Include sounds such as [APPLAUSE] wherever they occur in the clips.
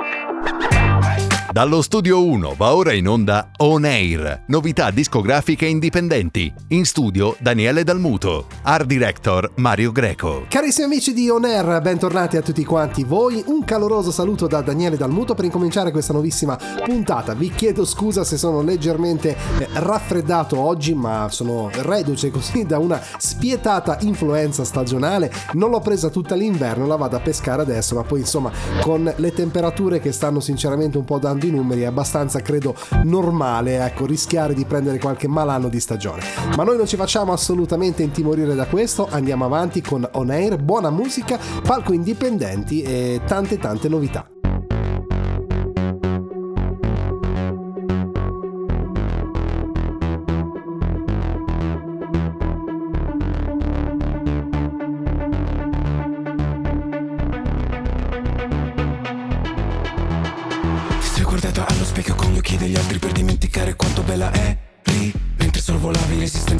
Ha [LAUGHS] ha Dallo studio 1 va ora in onda On Air, novità discografiche indipendenti. In studio Daniele Dalmuto, art director Mario Greco. Carissimi amici di On Air, bentornati a tutti quanti voi. Un caloroso saluto da Daniele Dalmuto per incominciare questa nuovissima puntata. Vi chiedo scusa se sono leggermente eh, raffreddato oggi, ma sono reduce così da una spietata influenza stagionale. Non l'ho presa tutta l'inverno, la vado a pescare adesso, ma poi insomma con le temperature che stanno sinceramente un po' dando i numeri è abbastanza, credo, normale, ecco, rischiare di prendere qualche malanno di stagione. Ma noi non ci facciamo assolutamente intimorire da questo, andiamo avanti con On Air, buona musica, palco indipendenti e tante tante novità.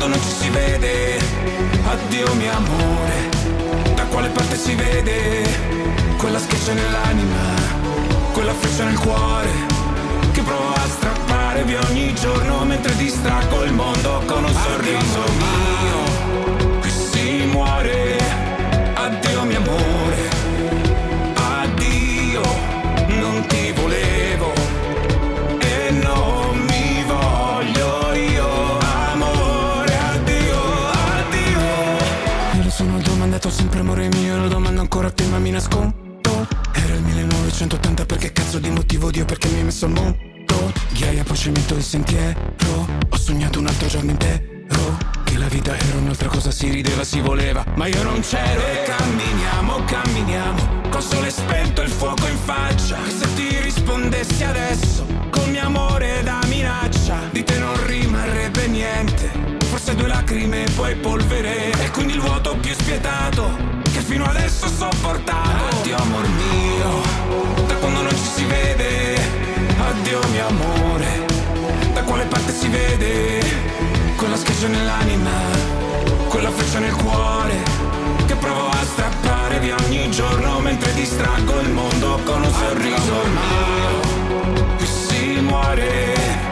quando non ci si vede. Addio mio amore Da quale parte si vede? Quella schiaccia nell'anima Quella freccia nel cuore Che provo a strappare via ogni giorno Mentre distraggo il mondo con un sorriso mio Qui si muore 180 perché cazzo di motivo Dio perché mi hai messo al mondo? Ghiaia, poi cemento il sentiero. Ho sognato un altro giorno intero oh, Che la vita era un'altra cosa, si rideva, si voleva. Ma io non c'ero. E camminiamo, camminiamo. Col sole spento il fuoco in faccia. Che se ti rispondessi adesso Con mio amore da minaccia Di te non rimarrebbe niente. Forse due lacrime e poi polvere. E quindi il vuoto più spietato fino adesso sopportato. Addio amor mio Da quando non ci si vede. Addio mio amore Da quale parte si vede? Quella schiaccia nell'anima Quella freccia nel cuore Che provo a strappare via ogni giorno Mentre distraggo il mondo con un sorriso. Mio Qui si muore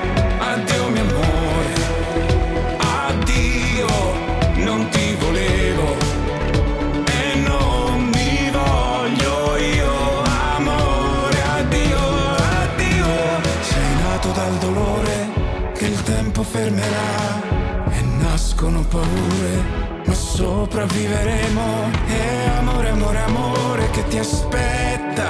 fermerà E nascono paure ma sopravviveremo. E amore, amore, amore che ti aspetta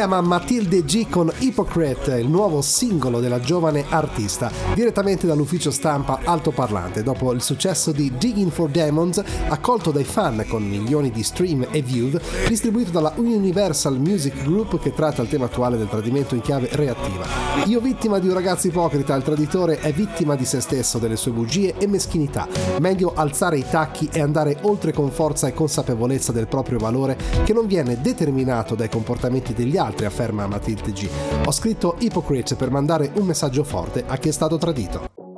chiama Matilde G con Hypocrite, il nuovo singolo della giovane artista, direttamente dall'ufficio stampa altoparlante, dopo il successo di Digging for Demons, accolto dai fan con milioni di stream e view, distribuito dalla Universal Music Group che tratta il tema attuale del tradimento in chiave reattiva. Io vittima di un ragazzo ipocrita, il traditore è vittima di se stesso, delle sue bugie e meschinità. Meglio alzare i tacchi e andare oltre con forza e consapevolezza del proprio valore che non viene determinato dai comportamenti degli altri, afferma Matilde G. Ho scritto Hypocrite per mandare un messaggio forte a chi è stato tradito.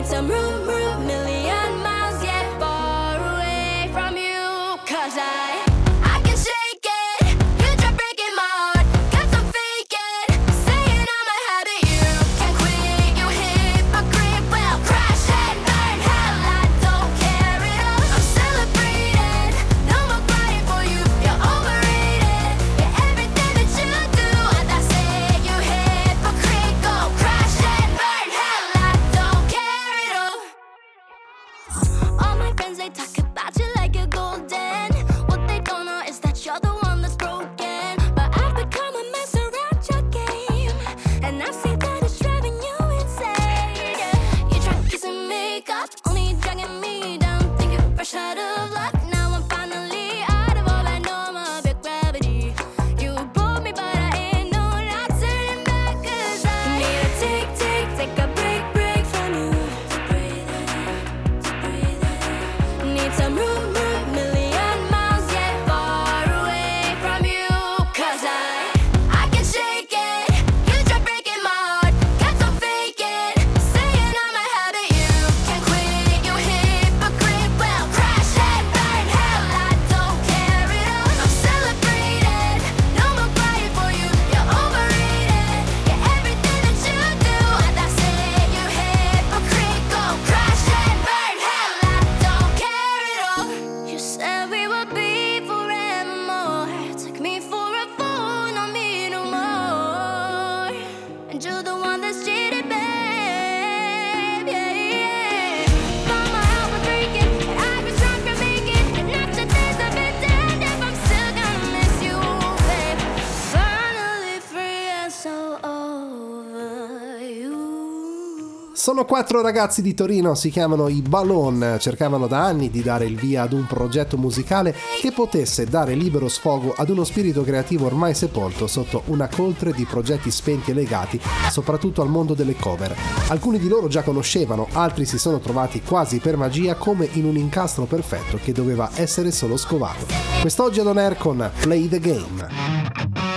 need some room, room, million. Sono quattro ragazzi di Torino, si chiamano i Ballon, cercavano da anni di dare il via ad un progetto musicale che potesse dare libero sfogo ad uno spirito creativo ormai sepolto sotto una coltre di progetti spenti e legati soprattutto al mondo delle cover. Alcuni di loro già conoscevano, altri si sono trovati quasi per magia come in un incastro perfetto che doveva essere solo scovato. Quest'oggi ad On Air con Play the Game.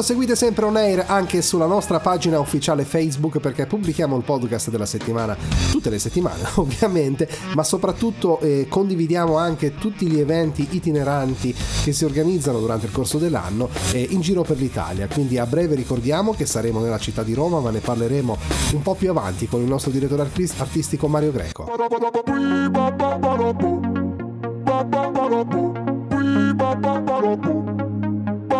raccomando seguite sempre On Air anche sulla nostra pagina ufficiale Facebook perché pubblichiamo il podcast della settimana, tutte le settimane [LAUGHS] ovviamente, ma soprattutto eh, condividiamo anche tutti gli eventi itineranti che si organizzano durante il corso dell'anno eh, in giro per l'Italia. Quindi a breve ricordiamo che saremo nella città di Roma, ma ne parleremo un po' più avanti con il nostro direttore artistico Mario Greco. Ba ba ba ba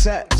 set.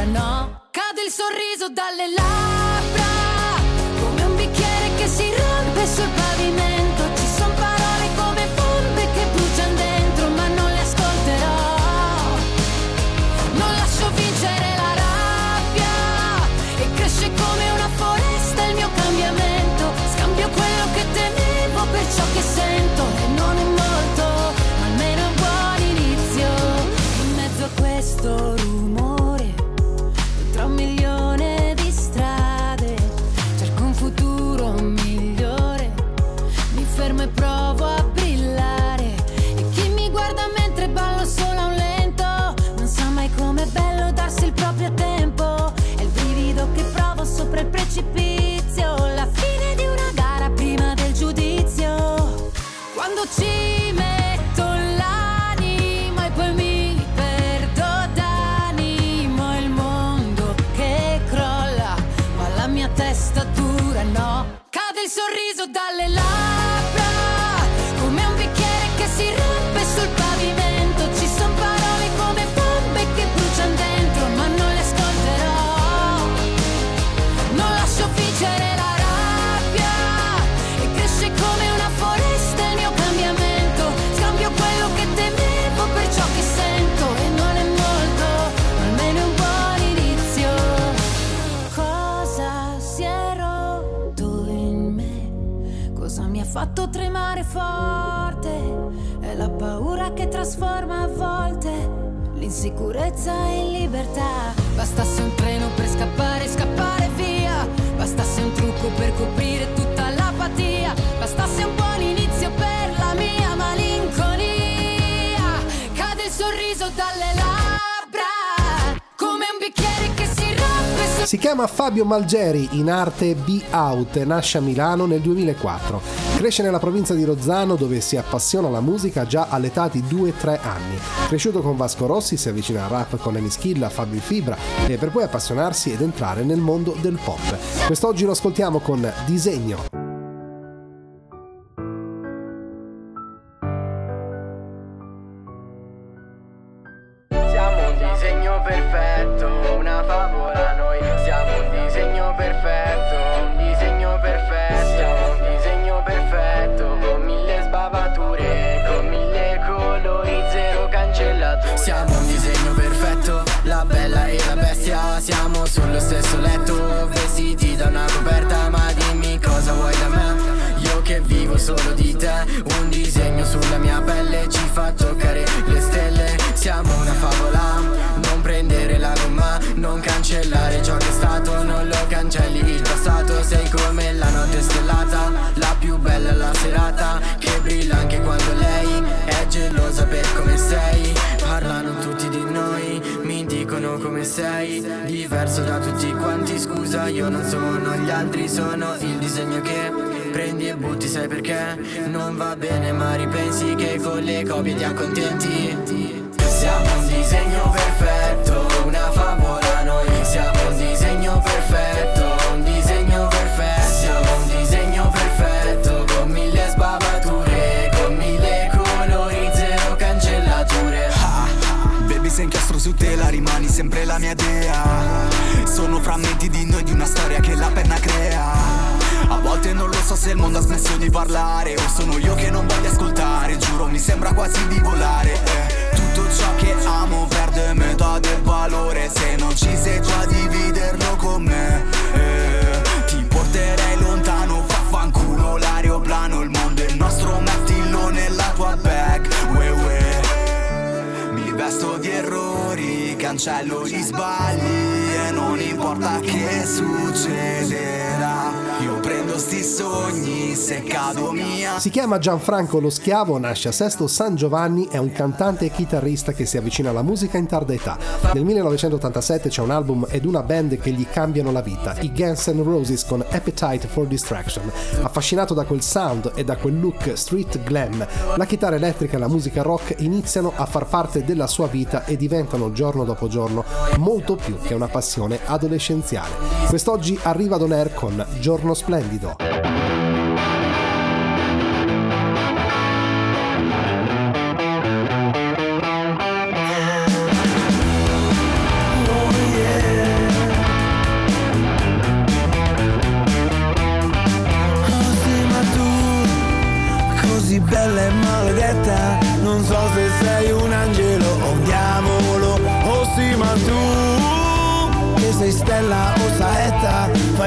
ora no. Cade il sorriso dalle labbra, come un bicchiere che si rompe sul pavimento. Fabio Malgeri, in arte Be Out, nasce a Milano nel 2004. Cresce nella provincia di Rozzano dove si appassiona alla musica già all'età di 2-3 anni. Cresciuto con Vasco Rossi si avvicina al rap con Emi Schilla, Fabio Fibra e per poi appassionarsi ed entrare nel mondo del pop. Quest'oggi lo ascoltiamo con Disegno. Solo di te. Un disegno sulla mia pelle ci fa toccare le stelle. Siamo una favola, non prendere la gomma Non cancellare ciò che è stato, non lo cancelli il passato. Sei come la notte stellata, la più bella la serata Che brilla anche quando lei è gelosa per come sei. Parlano tutti di noi, mi dicono come sei. Diverso da tutti quanti, scusa io non sono gli altri Sono il disegno che prendi e butti, sai perché? Non va bene ma ripensi che con le copie ti accontenti. Siamo un disegno perfetto, una favola noi. Siamo un disegno perfetto, un disegno perfetto. Siamo un disegno perfetto con mille sbavature Con mille colori, zero cancellature. Ah, Baby sei inchiostro su tela, rimani sempre la mia dea. Sono frammenti di noi, di una storia che la penna crea volte non lo so se il mondo ha smesso di parlare O sono io che non voglio ascoltare Giuro mi sembra quasi di volare eh. Tutto ciò che amo perde metà del valore Se non ci sei tu a dividerlo con me eh. Ti porterei lontano, fa fanculo l'aeroplano Il mondo è nostro, mettilo nella tua bag Ue ue Mi vesto di errori, cancello gli sbagli E non importa che succederà Io prendo sti sogni se cado mia. Si chiama Gianfranco lo Schiavo, nasce a Sesto San Giovanni, è un cantante e chitarrista che si avvicina alla musica in tarda età. Nel 1987 c'è un album ed una band che gli cambiano la vita, i Guns N' Roses con Appetite for Distraction. Affascinato da quel sound e da quel look street glam, la chitarra elettrica e la musica rock iniziano a far parte della sua vita e diventano giorno dopo giorno molto più che una passione adolescenziale. Quest'oggi arriva Don Air con Giorno Splendido.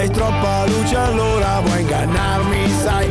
Fai troppa luce allora vuoi ingannarmi sai,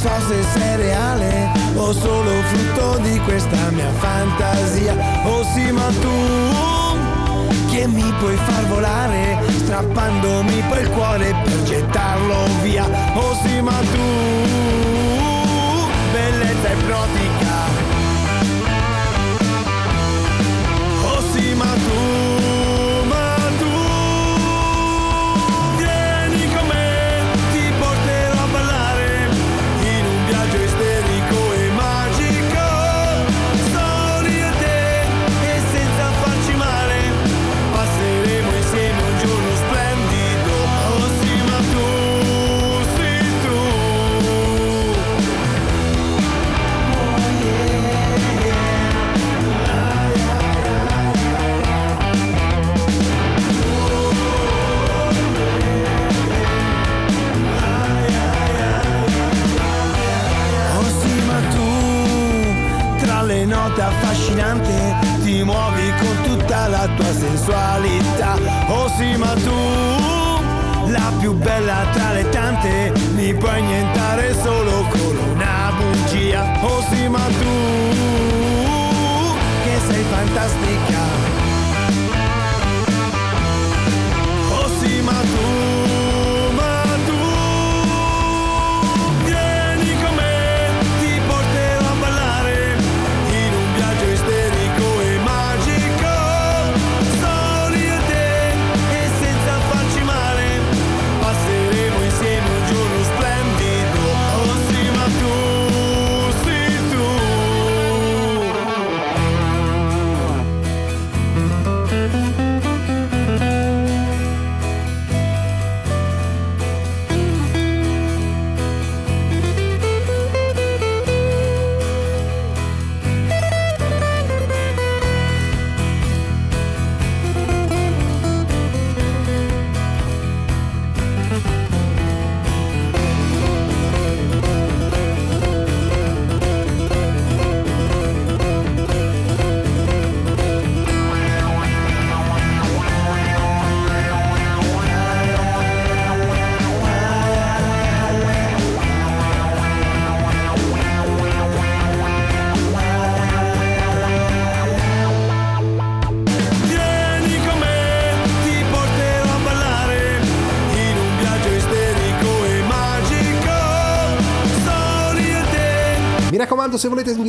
so se sei reale o solo frutto di questa mia fantasia. Oh sì ma tu che mi puoi far volare strappandomi poi il cuore per gettarlo via. Oh sì ma tu bellezza ipnotica note affascinante. Ti muovi con tutta la tua sensualità. Oh sì ma tu la più bella tra le tante mi puoi nientare solo con una bugia. Oh sì ma tu che sei fantastica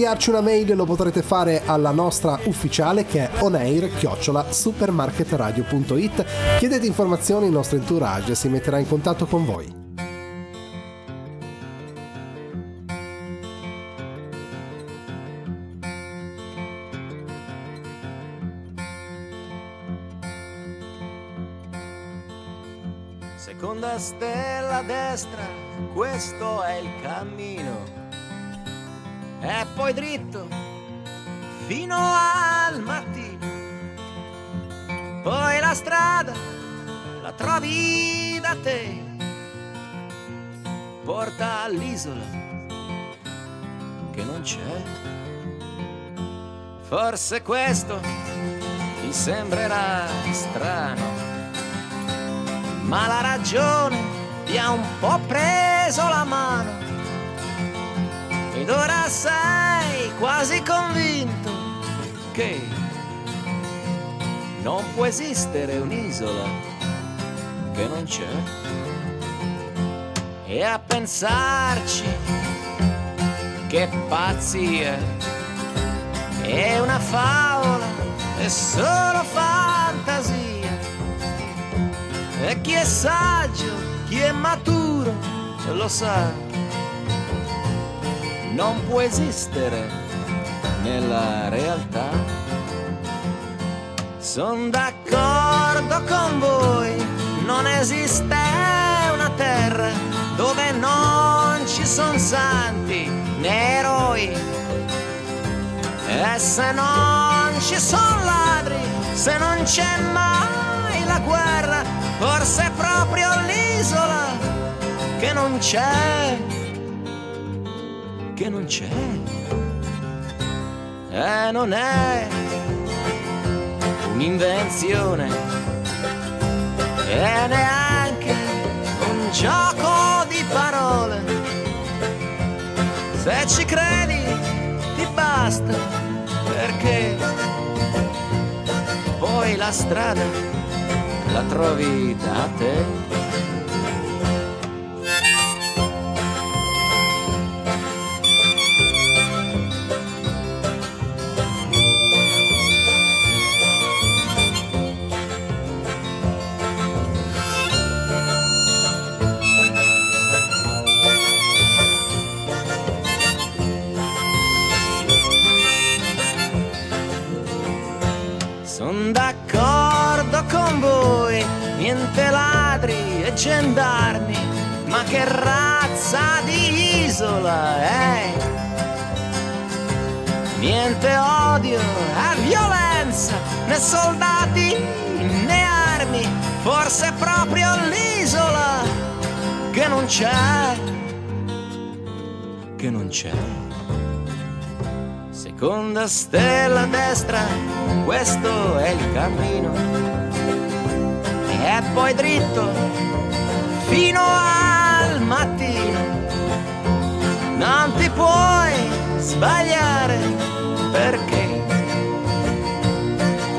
inviarci una mail lo potrete fare alla nostra ufficiale che è onair-supermarketradio.it. Chiedete informazioni, il nostro entourage si metterà in contatto con voi. All'isola che non c'è. Forse questo ti sembrerà strano ma la ragione ti ha un po' preso la mano ed ora sei quasi convinto che non può esistere un'isola che non c'è e a pensarci che pazzia è una favola è solo fantasia e chi è saggio, chi è maturo, lo sa. non può esistere nella realtà. Sono d'accordo con voi, non esiste una terra dove non ci sono santi né eroi. E se non ci sono ladri, se non c'è mai la guerra, forse è proprio l'isola che non c'è, che non c'è. E non è un'invenzione e neanche un gioco parole. Se ci credi ti basta perché poi la strada la trovi da te. Soldati né armi, forse proprio l'isola che non c'è, che non c'è. Seconda stella a destra, questo è il cammino. E poi dritto fino al mattino. Non ti puoi sbagliare perché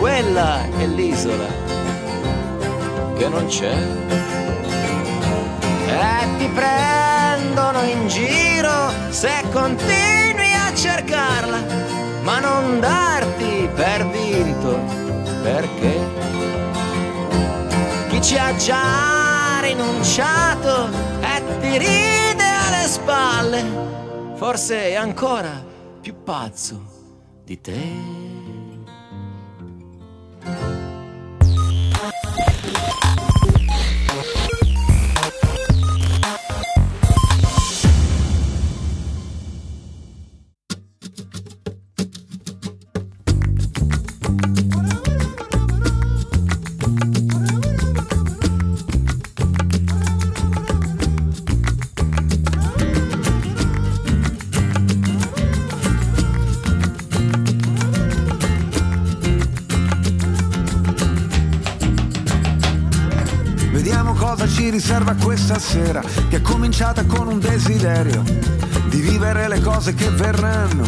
quella è l'isola che non c'è. E ti prendono in giro se continui a cercarla ma non darti per vinto, perché chi ci ha già rinunciato e ti ride alle spalle, forse è ancora più pazzo di te. Riserva questa sera, che è cominciata con un desiderio di vivere le cose che verranno,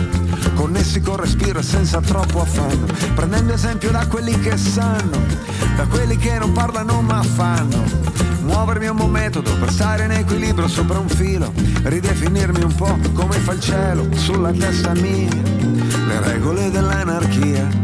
connessi col respiro e senza troppo affanno, prendendo esempio da quelli che sanno, da quelli che non parlano ma fanno. Muovermi è un buon metodo per stare in equilibrio sopra un filo, ridefinirmi un po' come fa il cielo sulla testa mia, le regole dell'anarchia.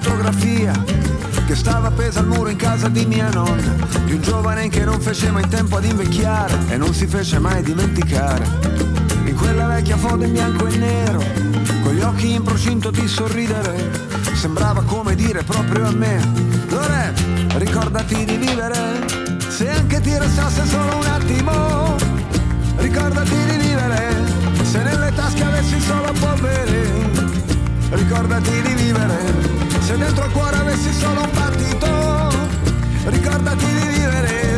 Fotografia che stava appesa al muro in casa di mia nonna, di un giovane che non fece mai tempo ad invecchiare e non si fece mai dimenticare. In quella vecchia foto in bianco e nero, con gli occhi in procinto di sorridere, sembrava come dire proprio a me, Lore, ricordati di vivere, se anche ti restasse solo un attimo, ricordati di vivere, se nelle tasche avessi solo polvere, ricordati di vivere, se dentro il cuore avessi solo un battito, ricordati di vivere,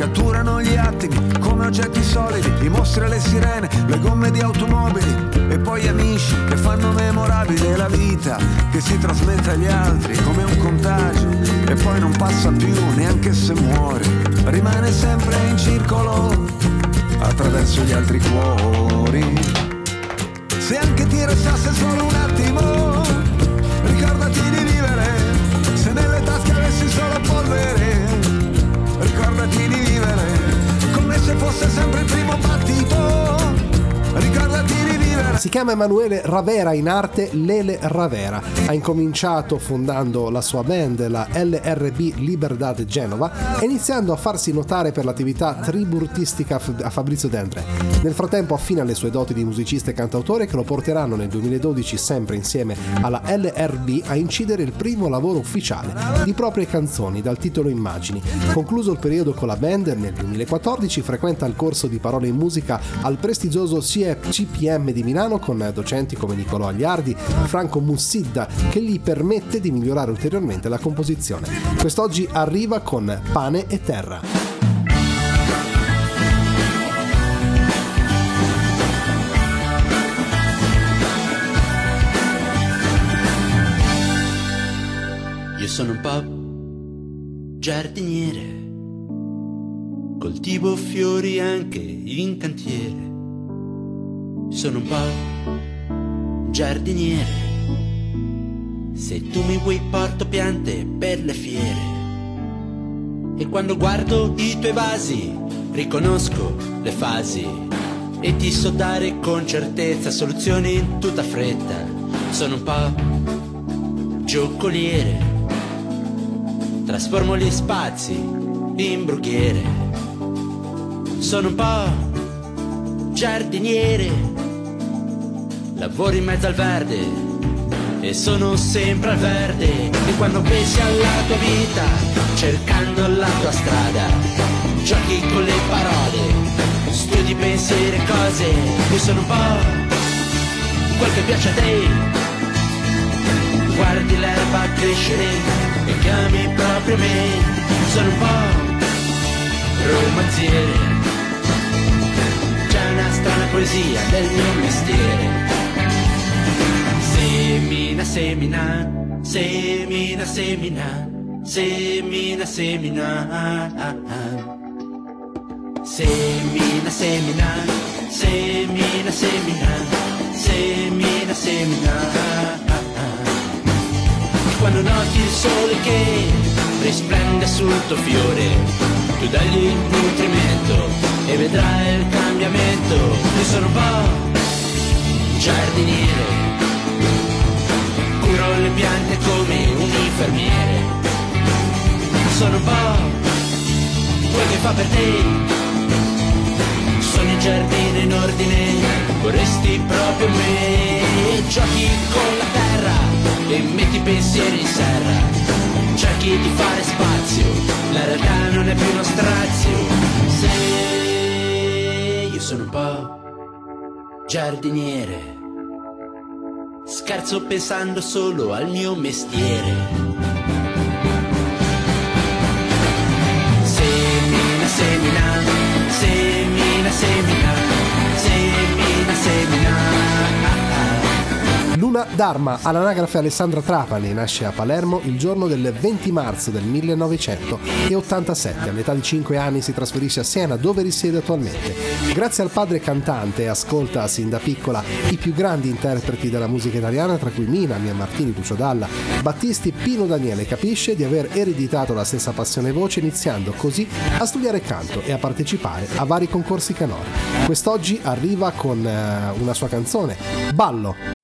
Catturano gli attimi come oggetti solidi, i mostri le sirene, le gomme di automobili e poi amici che fanno memorabile la vita che si trasmette agli altri come un contagio e poi non passa più neanche se muore, rimane sempre in circolo attraverso gli altri cuori. Se anche ti restasse solo un attimo, ricordati di vivere, se nelle tasche avessi solo polvere, ricordati di vivere, come se fosse sempre il primo battito, ricordati. Si chiama Emanuele Ravera, in arte Lele Ravera. Ha incominciato fondando la sua band, la LRB Liberdade Genova, e iniziando a farsi notare per l'attività triburtistica a Fabrizio Dendre. Nel frattempo affina le sue doti di musicista e cantautore che lo porteranno nel 2012 sempre insieme alla LRB a incidere il primo lavoro ufficiale di proprie canzoni dal titolo Immagini. Concluso il periodo con la band, nel 2014 frequenta il corso di parole in musica al prestigioso CPM di Milano con docenti come Nicolò Agliardi, Franco Mussidda, che gli permette di migliorare ulteriormente la composizione. Quest'oggi arriva con Pane e Terra. Io sono un po' giardiniere, coltivo fiori anche in cantiere. Sono un po' giardiniere, se tu mi vuoi porto piante per le fiere. E quando guardo i tuoi vasi, riconosco le fasi e ti so dare con certezza soluzioni in tutta fretta. Sono un po' giocoliere, trasformo gli spazi in brughiere. Sono un po' giardiniere, lavoro in mezzo al verde e sono sempre al verde. E quando pensi alla tua vita, cercando la tua strada, giochi con le parole, studi pensieri e cose. Io sono un po' quel che piace a te. Guardi l'erba crescere e chiami proprio me. Sono un po' romanziere. C'è una strana poesia del mio mestiere. Semina, semina, semina, semina, semina, semina. Semina, semina, semina, semina, semina, semina. Quando noti il sole che risplende sul tuo fiore, tu dagli il nutrimento e vedrai il cambiamento. Io sono un po' giardiniere piante come un infermiere. Sono un po' quel che fa per te. Sono in giardino in ordine, vorresti proprio me. Giochi con la terra e metti i pensieri in serra. Cerchi di fare spazio, la realtà non è più uno strazio. Se io sono un po' giardiniere. Scherzo pensando solo al mio mestiere. Semina, semina, semina, semina, semina, semina. Luna Dharma, all'anagrafe Alessandra Trapani, nasce a Palermo il giorno del 20 marzo del 1987. All'età di 5 anni si trasferisce a Siena, dove risiede attualmente. Grazie al padre cantante, ascolta sin da piccola i più grandi interpreti della musica italiana, tra cui Mina, Mia Martini, Lucio Dalla, Battisti, Pino Daniele. Capisce di aver ereditato la stessa passione voce, iniziando così a studiare canto e a partecipare a vari concorsi canori. Quest'oggi arriva con eh, una sua canzone, Ballo.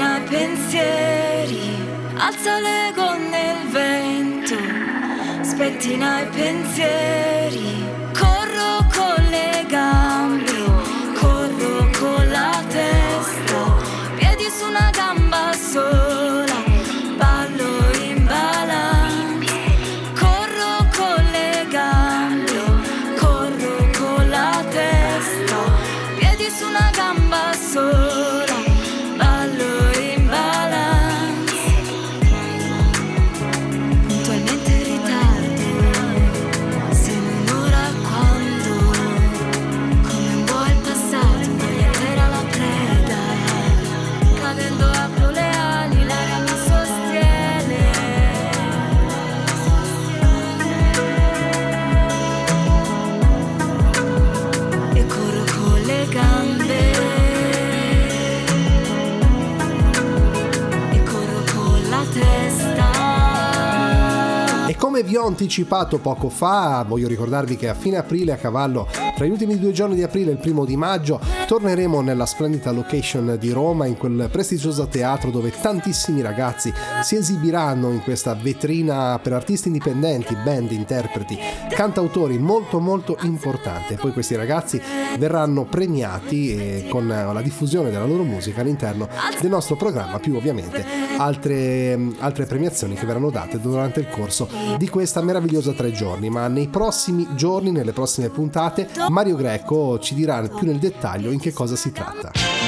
I pensieri, alza le gonne il vento, spettina i pensieri, México come vi ho anticipato poco fa, voglio ricordarvi che a fine aprile, a cavallo tra gli ultimi due giorni di aprile e il primo di maggio, torneremo nella splendida location di Roma, in quel prestigioso teatro dove tantissimi ragazzi si esibiranno in questa vetrina per artisti indipendenti, band, interpreti, cantautori molto molto importante. Poi questi ragazzi verranno premiati eh, con la diffusione della loro musica all'interno del nostro programma, più ovviamente altre, altre premiazioni che verranno date durante il corso di questa meravigliosa tre giorni. Ma nei prossimi giorni, nelle prossime puntate, Mario Greco ci dirà più nel dettaglio in che cosa si tratta.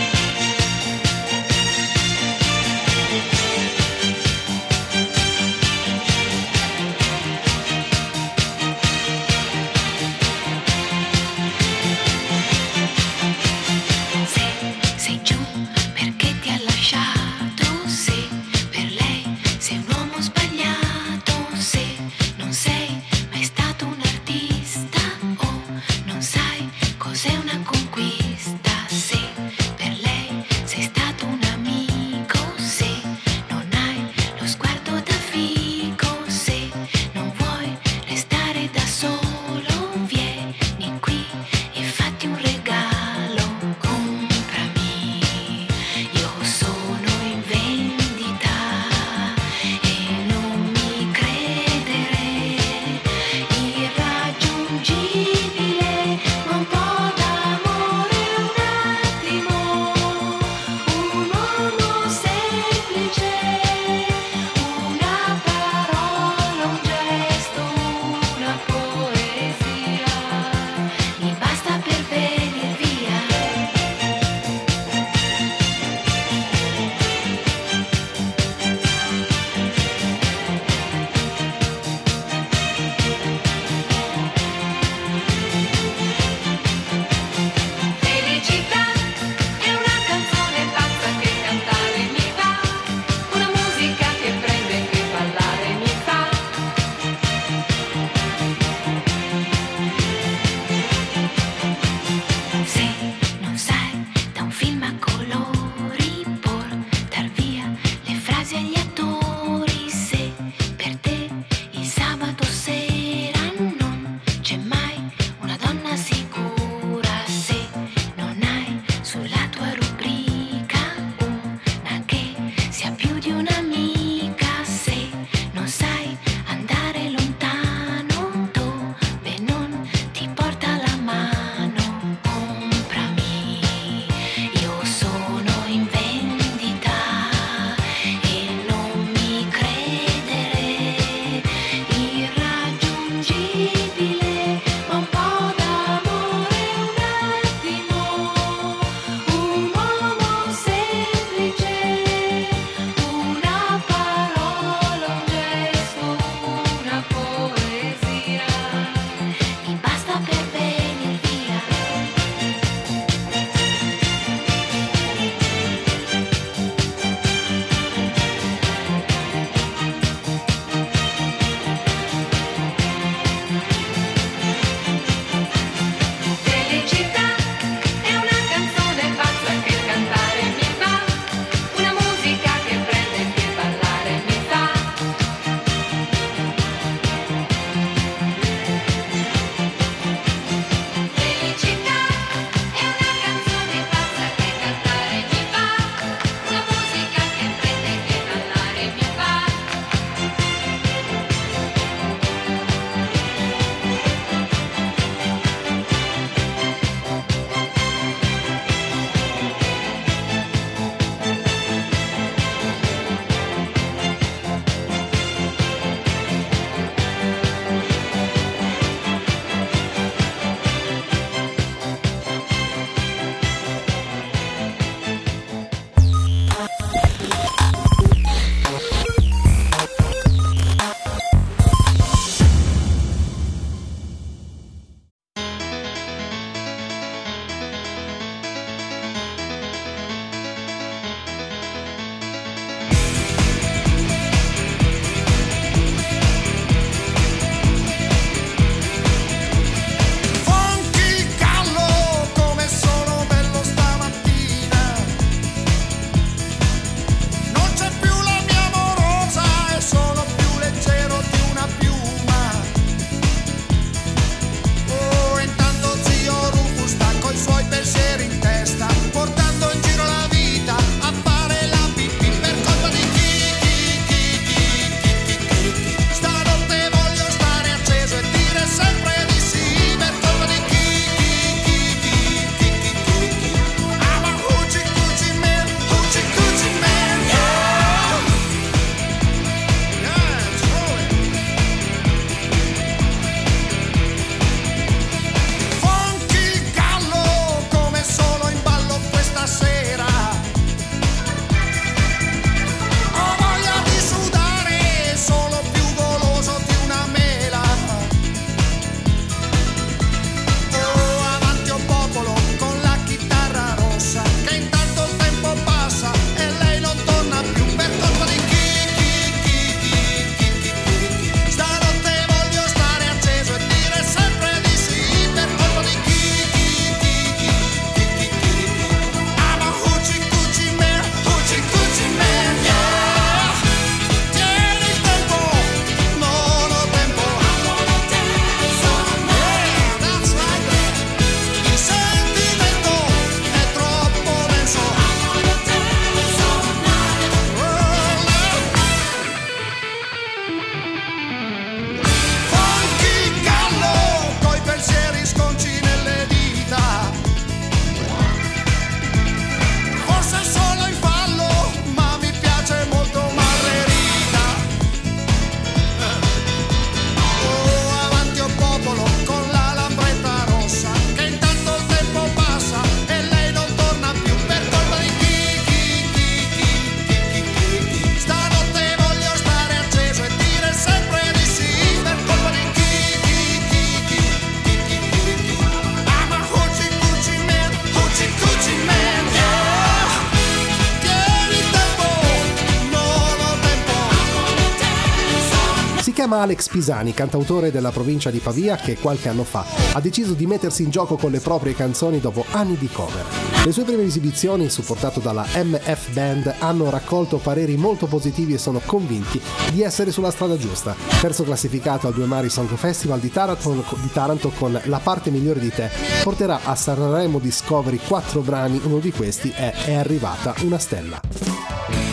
Alex Pisani, cantautore della provincia di Pavia che qualche anno fa ha deciso di mettersi in gioco con le proprie canzoni dopo anni di cover. Le sue prime esibizioni, supportato dalla MF Band, hanno raccolto pareri molto positivi e sono convinti di essere sulla strada giusta. Terzo classificato al Due Mari Song Festival di Taranto, di Taranto con La parte migliore di te, porterà a Sanremo Discovery quattro brani, uno di questi è È arrivata una stella.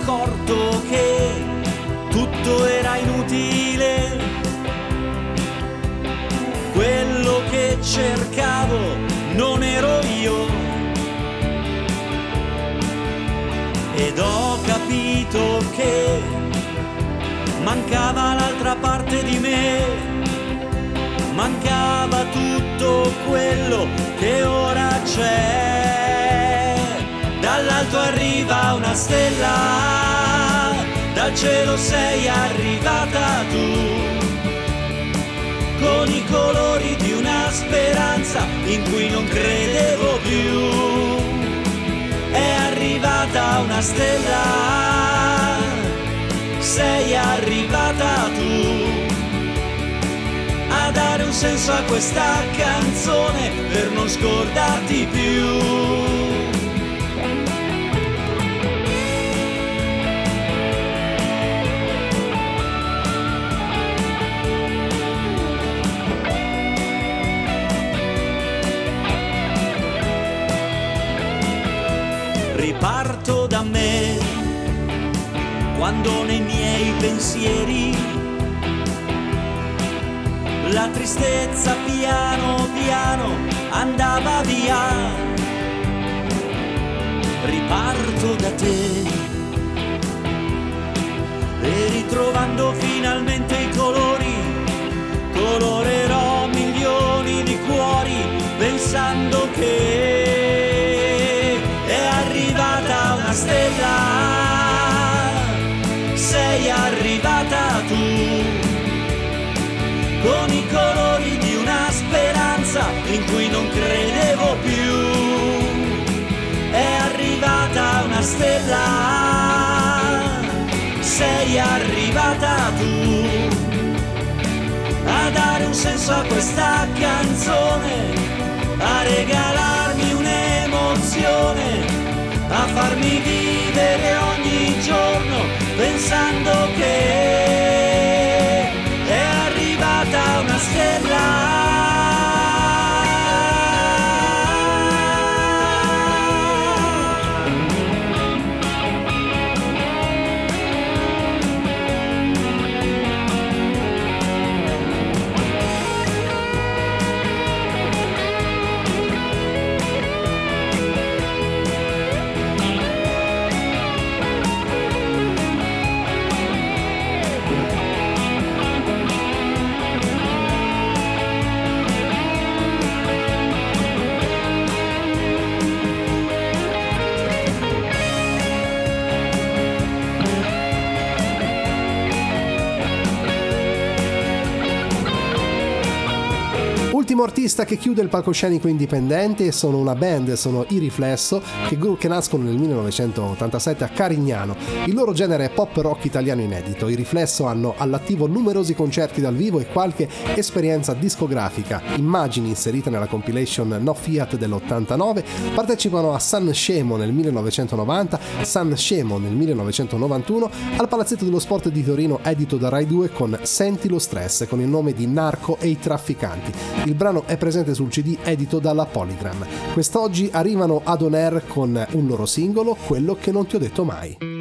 Accorto che tutto era inutile. Quello che cercavo non ero io. Ed ho capito che mancava l'altra parte di me. Mancava tutto quello che ora c'è dall'alto arriva una stella, dal cielo sei arrivata tu, con i colori di una speranza in cui non credevo più. È arrivata una stella, sei arrivata tu. A dare un senso a questa canzone per non scordarti più. Quando nei miei pensieri la tristezza piano piano andava via. Riparto da te e ritrovando finalmente i colori, colorerò milioni di cuori pensando che sei arrivata tu, a dare un senso a questa canzone, a regalarmi un'emozione a farmi vivere ogni giorno pensando che Primo artista che chiude il palcoscenico indipendente sono una band, sono i Riflesso, che, che nascono nel 1987 a Carignano. Il loro genere è pop rock italiano inedito. I Riflesso hanno all'attivo numerosi concerti dal vivo e qualche esperienza discografica. Immagini inserite nella compilation No Fiat dell'89, partecipano a San Scemo nel 1990, San Scemo nel 1991, al Palazzetto dello Sport di Torino edito da Rai 2 con Senti lo stress con il nome di Narco e i trafficanti. Il brano è presente sul CD edito dalla Polygram. Quest'oggi arrivano ad On Air con un loro singolo, Quello che non ti ho detto mai.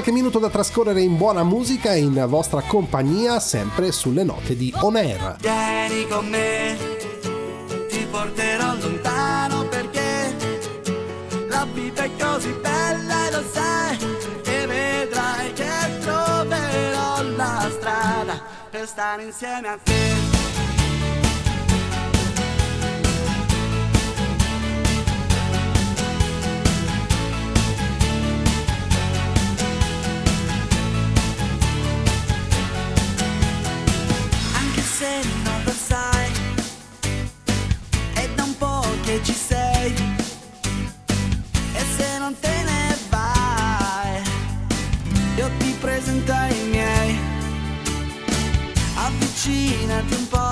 Qualche minuto da trascorrere in buona musica in vostra compagnia, sempre sulle note di On Air. Vieni con me, ti porterò lontano perché la vita è così bella e lo sai E vedrai che troverò la strada Per stare insieme a te E se non te ne vai Io ti presento ai miei. Avvicinati un po'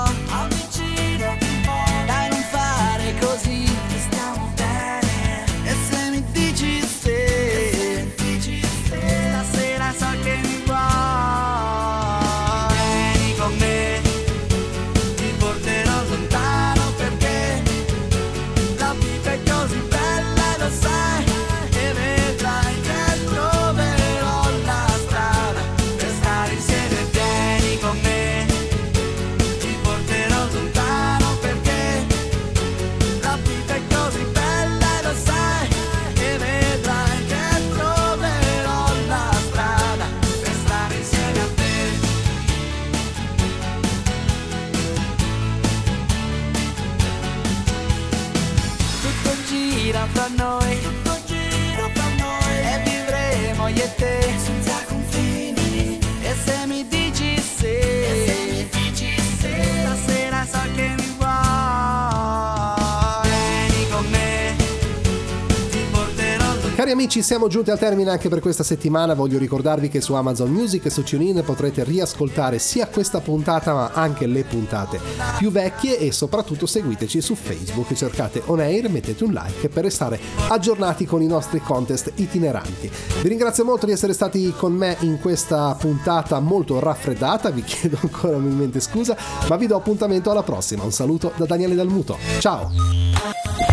Cari amici, siamo giunti al termine anche per questa settimana. Voglio ricordarvi che su Amazon Music e su TuneIn potrete riascoltare sia questa puntata ma anche le puntate più vecchie e soprattutto seguiteci su Facebook, cercate On Air, mettete un like per restare aggiornati con i nostri contest itineranti. Vi ringrazio molto di essere stati con me in questa puntata molto raffreddata, vi [LAUGHS] chiedo ancora umilmente scusa, ma vi do appuntamento alla prossima. Un saluto da Daniele Dalmuto. Ciao!